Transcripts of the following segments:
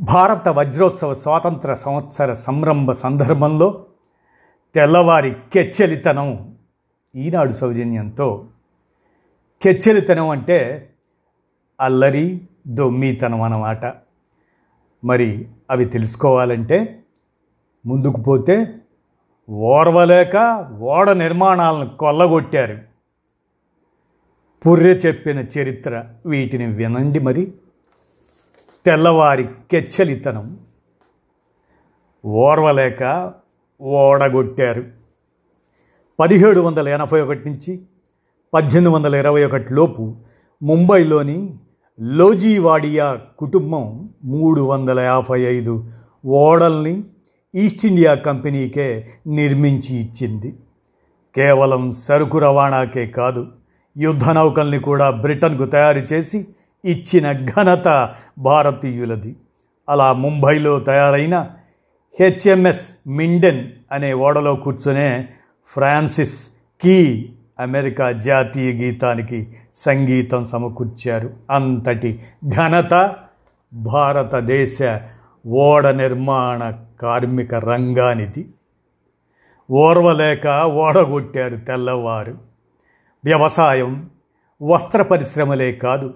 భారత వజ్రోత్సవ స్వాతంత్ర సంవత్సర సంరంభ సందర్భంలో తెల్లవారి కెచ్చెలితనం ఈనాడు సౌజన్యంతో. కెచ్చెలితనం అంటే అల్లరి దొమ్మితనం అన్నమాట. మరి అవి తెలుసుకోవాలంటే ముందుకు పోతే ఓర్వలేక ఓడ నిర్మాణాలను కొల్లగొట్టారు. పుర్రె చెప్పిన చరిత్ర వీటిని వినండి మరి. తెల్లవారి కెచ్చలితనం. ఓర్వలేక ఓడగొట్టారు. పదిహేడు వందల ఎనభై ఒకటి నుంచి పద్దెనిమిది వందల ఇరవై ఒకటి లోపు ముంబైలోని లోజీవాడియా కుటుంబం మూడు వందల యాభై ఐదు ఓడల్ని ఈస్ట్ ఇండియా కంపెనీకే నిర్మించి ఇచ్చింది. కేవలం సరుకు రవాణాకే కాదు యుద్ధ నౌకల్ని కూడా బ్రిటన్కు తయారు చేసి ఇచ్చిన ఘనత భారతీయులది. అలా ముంబైలో తయారైన హెచ్ఎంఎస్ మిండెన్ అనే ఓడలో కూర్చునే ఫ్రాన్సిస్ కీ అమెరికా జాతీయ గీతానికి సంగీతం సమకూర్చారు. అంతటి ఘనత భారతదేశ ఓడ నిర్మాణ కార్మిక రంగానిది. ఓర్వలేక ఓడగొట్టారు తెల్లవారు. వ్యవసాయం వస్త్ర పరిశ్రమలే కాదు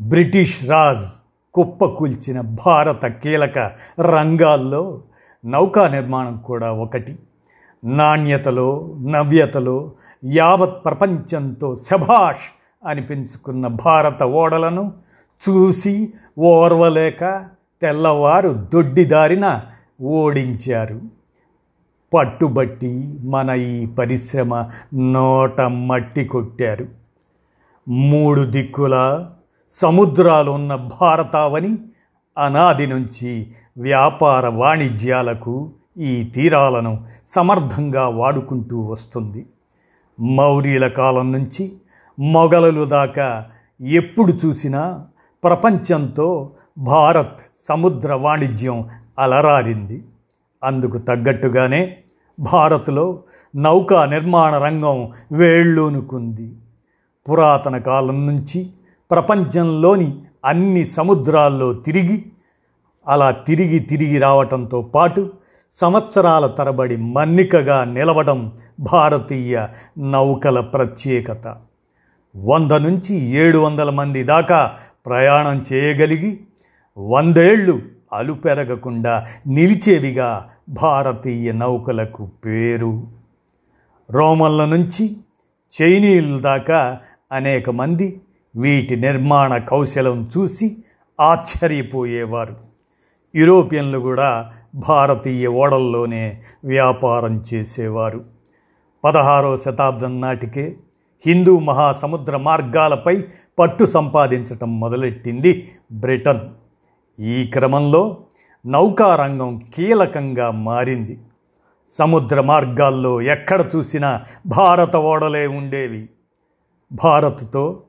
బ్రిటిష్ రాజ్ కుప్పకూల్చిన భారత కీలక రంగాల్లో నౌకా నిర్మాణం కూడా ఒకటి. నాణ్యతలో నవ్యతలో యావత్ ప్రపంచంతో శభాష్ అనిపించుకున్న భారత ఓడలను చూసి ఓర్వలేక తెల్లవారు దొడ్డిదారిన ఓడించారు. పట్టుబట్టి మన ఈ పరిశ్రమ నోట మట్టి కొట్టారు. మూడు దిక్కుల సముద్రాలు ఉన్న భారతావని అనాది నుంచి వ్యాపార వాణిజ్యాలకు ఈ తీరాలను సమర్థంగా వాడుకుంటూ వస్తుంది. మౌర్యుల కాలం నుంచి మొఘలులు దాకా ఎప్పుడు చూసినా ప్రపంచంతో భారత్ సముద్ర వాణిజ్యం అలరారింది. అందుకు తగ్గట్టుగానే భారత్లో నౌకా నిర్మాణ రంగం వేళ్ళూనుకుంది. పురాతన కాలం నుంచి ప్రపంచంలోని అన్ని సముద్రాల్లో తిరిగి అలా తిరిగి తిరిగి రావటంతో పాటు సంవత్సరాల తరబడి మన్నికగా నిలవడం భారతీయ నౌకల ప్రత్యేకత. వంద నుంచి ఏడు వందల మంది దాకా ప్రయాణం చేయగలిగి వందేళ్ళు అలుపెరగకుండా నిలిచేవిగా భారతీయ నౌకలకు పేరు. రోమన్ల నుంచి చైనీయుల దాకా అనేక మంది వీటి నిర్మాణ కౌశలం చూసి ఆశ్చర్యపోయేవారు. యూరోపియన్లు కూడా భారతీయ ఓడల్లోనే వ్యాపారం చేసేవారు. పదహారో శతాబ్దం నాటికే హిందూ మహాసముద్ర మార్గాలపై పట్టు సంపాదించటం మొదలెట్టింది బ్రిటన్. ఈ క్రమంలో నౌకారంగం కీలకంగా మారింది. సముద్ర మార్గాల్లో ఎక్కడ చూసినా భారత ఓడలే ఉండేవి. భారత్తో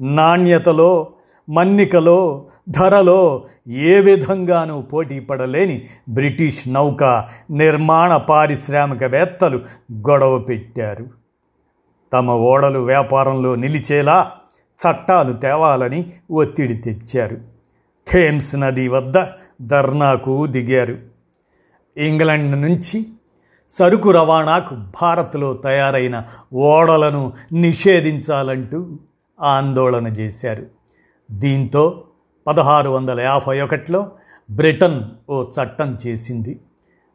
నాణ్యతలో మన్నికలో ధరలో ఏ విధంగానూ పోటీ పడలేని బ్రిటిష్ నౌక నిర్మాణ పారిశ్రామికవేత్తలు గొడవ పెట్టారు. తమ ఓడలు వ్యాపారంలో నిలిచేలా చట్టాలు తేవాలని ఒత్తిడి తెచ్చారు. థేమ్స్ నది వద్ద ధర్నాకు దిగారు. ఇంగ్లాండ్ నుంచి సరుకు రవాణాకు భారత్లో తయారైన ఓడలను నిషేధించాలంటూ ఆందోళన చేశారు. దీంతో పదహారు వందల యాభై ఒకటిలో బ్రిటన్ ఓ చట్టం చేసింది.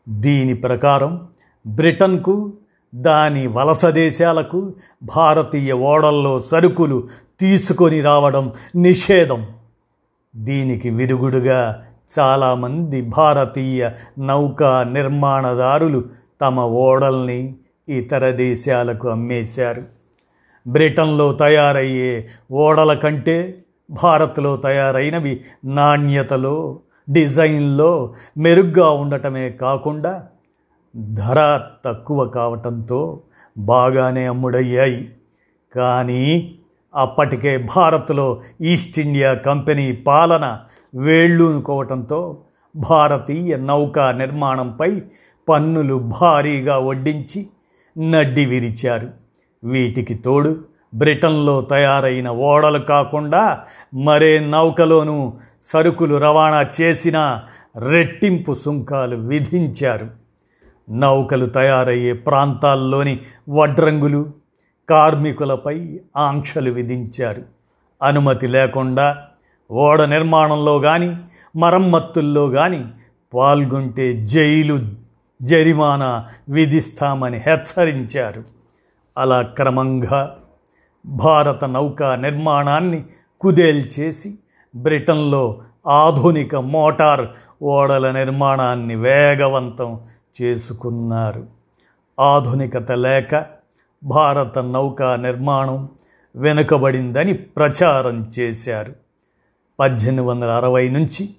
దీని ప్రకారం బ్రిటన్కు దాని వలస దేశాలకు భారతీయ ఓడల్లో సరుకులు తీసుకొని రావడం నిషేధం. దీనికి విరుగుడుగా చాలామంది భారతీయ నౌకా నిర్మాణదారులు తమ ఓడల్ని ఇతర దేశాలకు అమ్మేశారు. బ్రిటన్లో తయారయ్యే ఓడల కంటే భారత్లో తయారైనవి నాణ్యతలో డిజైన్లో మెరుగ్గా ఉండటమే కాకుండా ధర తక్కువ కావటంతో బాగానే అమ్ముడయ్యాయి. కానీ అప్పటికే భారత్లో ఈస్ట్ ఇండియా కంపెనీ పాలన వేళ్ళూనుకోవటంతో భారతీయ నౌకా నిర్మాణంపై పన్నులు భారీగా వడ్డించి నడ్డి విరిచారు. వీటికి తోడు బ్రిటన్లో తయారైన ఓడలు కాకుండా మరే నౌకలోనూ సరుకులు రవాణా చేసిన రెట్టింపు సుంకాలు విధించారు. నౌకలు తయారయ్యే ప్రాంతాల్లోని వడ్రంగులు కార్మికులపై ఆంక్షలు విధించారు. అనుమతి లేకుండా ఓడ నిర్మాణంలో కానీ మరమ్మత్తుల్లో కానీ పాల్గొంటే జైలు జరిమానా విధిస్తామని హెచ్చరించారు. అలా క్రమంగా భారత నౌకా నిర్మాణాన్ని కుదేల్చేసి బ్రిటన్లో ఆధునిక మోటార్ ఓడల నిర్మాణాన్ని వేగవంతం చేసుకున్నారు. ఆధునికత లేక భారత నౌకా నిర్మాణం వెనుకబడిందని ప్రచారం చేశారు. పద్దెనిమిది వందల అరవై నుంచి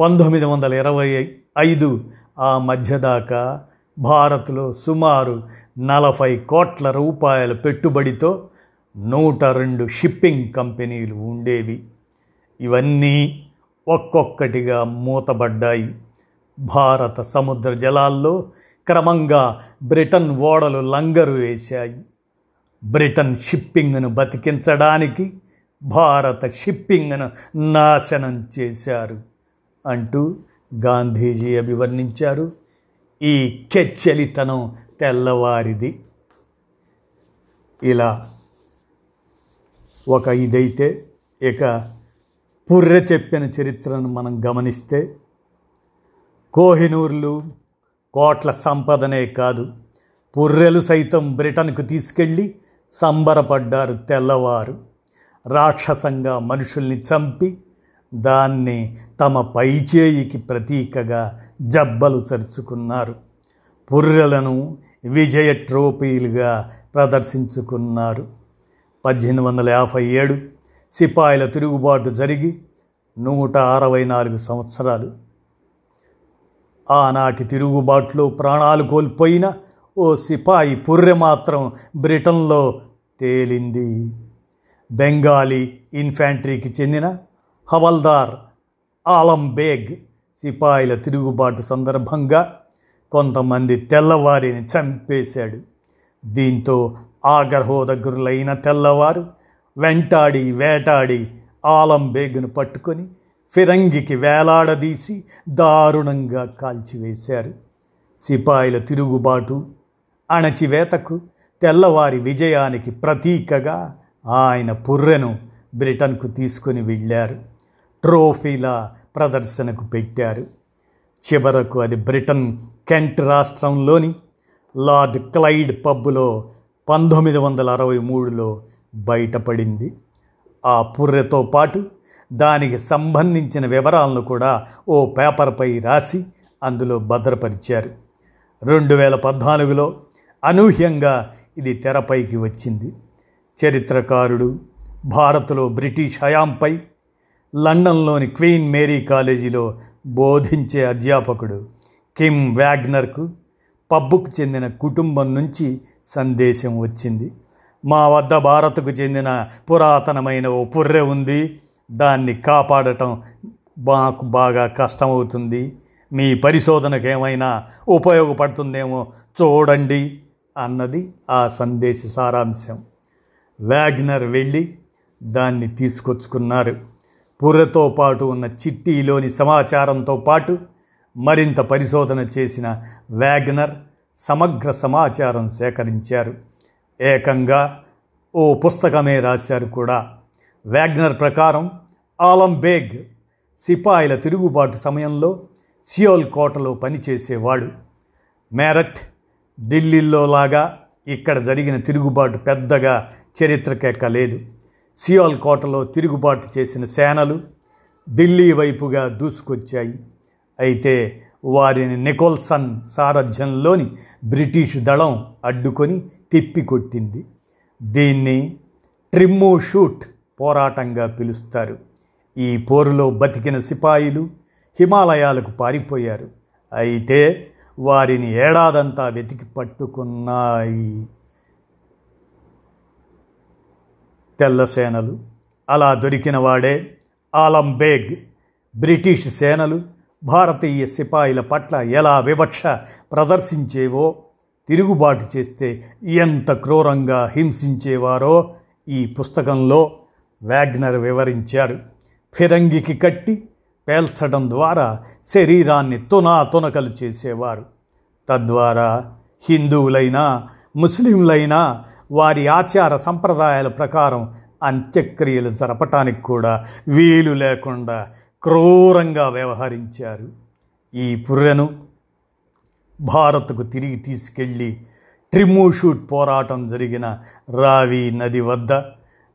పంతొమ్మిది వందల ఇరవై ఐదు ఆ మధ్య దాకా భారత్లో సుమారు నలభై కోట్ల రూపాయల పెట్టుబడితో నూట రెండు షిప్పింగ్ కంపెనీలు ఉండేవి. ఇవన్నీ ఒక్కొక్కటిగా మూతబడ్డాయి. భారత సముద్ర జలాల్లో క్రమంగా బ్రిటన్ ఓడలు లంగరు వేశాయి. బ్రిటన్ షిప్పింగ్ను బతికించడానికి భారత షిప్పింగ్ను నాశనం చేశారు అంటూ గాంధీజీ అభివర్ణించారు. ఈ కెచ్చలితనం తెల్లవారిది. ఇలా ఒక ఇదైతే ఇక పుర్రె చెప్పిన చరిత్రను మనం గమనిస్తే కోహినూర్లు కోట్ల సంపదనే కాదు పుర్రెలు సైతం బ్రిటన్కు తీసుకెళ్ళి సంబరపడ్డారు తెల్లవారు. రాక్షసంగా మనుషుల్ని చంపి దాన్ని తమ పైచేయికి ప్రతీకగా జబ్బలు చరుచుకున్నారు. పుర్రెలను విజయ ట్రోఫీలుగా ప్రదర్శించుకున్నారు. పద్దెనిమిది వందల యాభై ఏడు సిపాయిల తిరుగుబాటు జరిగి నూట అరవై నాలుగు సంవత్సరాలు. ఆనాటి తిరుగుబాటులో ప్రాణాలు కోల్పోయిన ఓ సిపాయి పుర్రె మాత్రం బ్రిటన్లో తేలింది. బెంగాలీ ఇన్ఫాంట్రీకి చెందిన హవల్దార్ ఆలం బేగ్ సిపాయిల తిరుగుబాటు సందర్భంగా కొంతమంది తెల్లవారిని చంపేశాడు. దీంతో ఆగ్రహోదగ్రులైన తెల్లవారు వెంటాడి వేటాడి ఆలం బేగును పట్టుకొని ఫిరంగికి వేలాడదీసి దారుణంగా కాల్చివేశారు. సిపాయిల తిరుగుబాటు అణచివేతకు తెల్లవారి విజయానికి ప్రతీకగా ఆయన పుర్రెను బ్రిటన్కు తీసుకుని వెళ్ళారు. ట్రోఫీల ప్రదర్శనకు పెట్టారు. చివరకు అది బ్రిటన్ కెంట్ రాష్ట్రంలోని లార్డ్ క్లైడ్ పబ్బులో పంతొమ్మిది వందల అరవై మూడులో బయటపడింది. ఆ పుర్రెతో పాటు దానికి సంబంధించిన వివరాలను కూడా ఓ పేపర్పై రాసి అందులో భద్రపరిచారు. రెండు వేల పద్నాలుగులో అనూహ్యంగా ఇది తెరపైకి వచ్చింది. చరిత్రకారుడు భారత్లో బ్రిటిష్ హయాంపై లండన్లోని క్వీన్ మేరీ కాలేజీలో బోధించే అధ్యాపకుడు కిమ్ వ్యాగ్నర్కు పబ్బుకు చెందిన కుటుంబం నుంచి సందేశం వచ్చింది. మా వద్ద భారత్కు చెందిన పురాతనమైన ఓ పుర్రె ఉంది. దాన్ని కాపాడటం మాకు బాగా కష్టమవుతుంది. మీ పరిశోధనకు ఏమైనా ఉపయోగపడుతుందేమో చూడండి అన్నది ఆ సందేశ సారాంశం. వ్యాగ్నర్ వెళ్ళి దాన్ని తీసుకొచ్చుకున్నారు. పుర్రెతో పాటు ఉన్న చిట్టీలోని సమాచారంతో పాటు మరింత పరిశోధన చేసిన వ్యాగ్నర్ సమగ్ర సమాచారం సేకరించారు. ఏకంగా ఓ పుస్తకమే రాశారు కూడా. వ్యాగ్నర్ ప్రకారం ఆలంబేగ్ సిపాయిల తిరుగుబాటు సమయంలో సియోల్ కోటలో పనిచేసేవాడు. మేరట్ ఢిల్లీలో లాగా ఇక్కడ జరిగిన తిరుగుబాటు పెద్దగా చరిత్రకెక్కలేదు. సియోల్ కోటలో తిరుగుబాటు చేసిన సేనలు ఢిల్లీ వైపుగా దూసుకొచ్చాయి. అయితే వారిని నికోల్సన్ సారథ్యంలోని బ్రిటిష్ దళం అడ్డుకొని తిప్పికొట్టింది. దీన్ని ట్రిమ్ము షూట్ పోరాటంగా పిలుస్తారు. ఈ పోరులో బతికిన సిపాయిలు హిమాలయాలకు పారిపోయారు. అయితే వారిని ఏడాదంతా వెతికి పట్టుకున్నాయి. తెల్ల సేనలు అలా దొరికిన వాడే ఆలంబేగ్ బ్రిటిష్ సేనలు భారతీయ సిపాయిల పట్ల ఎలా వివక్ష ప్రదర్శించేవో తిరుగుబాటు చేస్తే ఎంత క్రూరంగా హింసించేవారో ఈ పుస్తకంలో వ్యాగ్నర్ వివరించారు ఫిరంగికి కట్టి పేల్చడం ద్వారా శరీరాన్ని తునాతునకలు చేసేవారు. తద్వారా హిందువులైనా ముస్లింలైనా వారి ఆచార సంప్రదాయాల ప్రకారం అంత్యక్రియలు జరపటానికి కూడా వీలు లేకుండా క్రూరంగా వ్యవహరించారు. ఈ పుర్రెను భారత్కు తిరిగి తీసుకెళ్ళి ట్రిమూషూట్ పోరాటం జరిగిన రావి నది వద్ద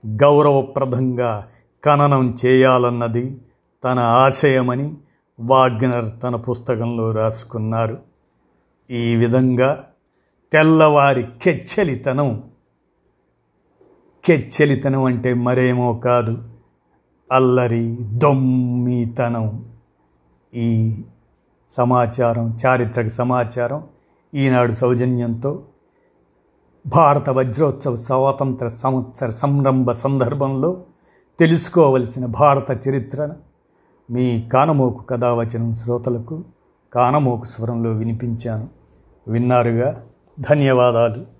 గౌరవప్రదంగా ఖననం చేయాలన్నది తన ఆశయమని వాగ్నర్ తన పుస్తకంలో రాసుకున్నారు. ఈ విధంగా తెల్లవారి కెచ్చలితనం కెచ్చలితనం అంటే మరేమో కాదు. అల్లరి దొమ్మితనం. ఈ సమాచారం చారిత్రక సమాచారం ఈనాడు సౌజన్యంతో భారత వజ్రోత్సవ స్వాతంత్ర సంవత్సర సంరంభ సందర్భంలో తెలుసుకోవలసిన భారత చరిత్రను మీ కానమోకు కథావచనం శ్రోతలకు కానమోకు స్వరంలో వినిపించాను. విన్నారుగా ధన్యవాదాలు.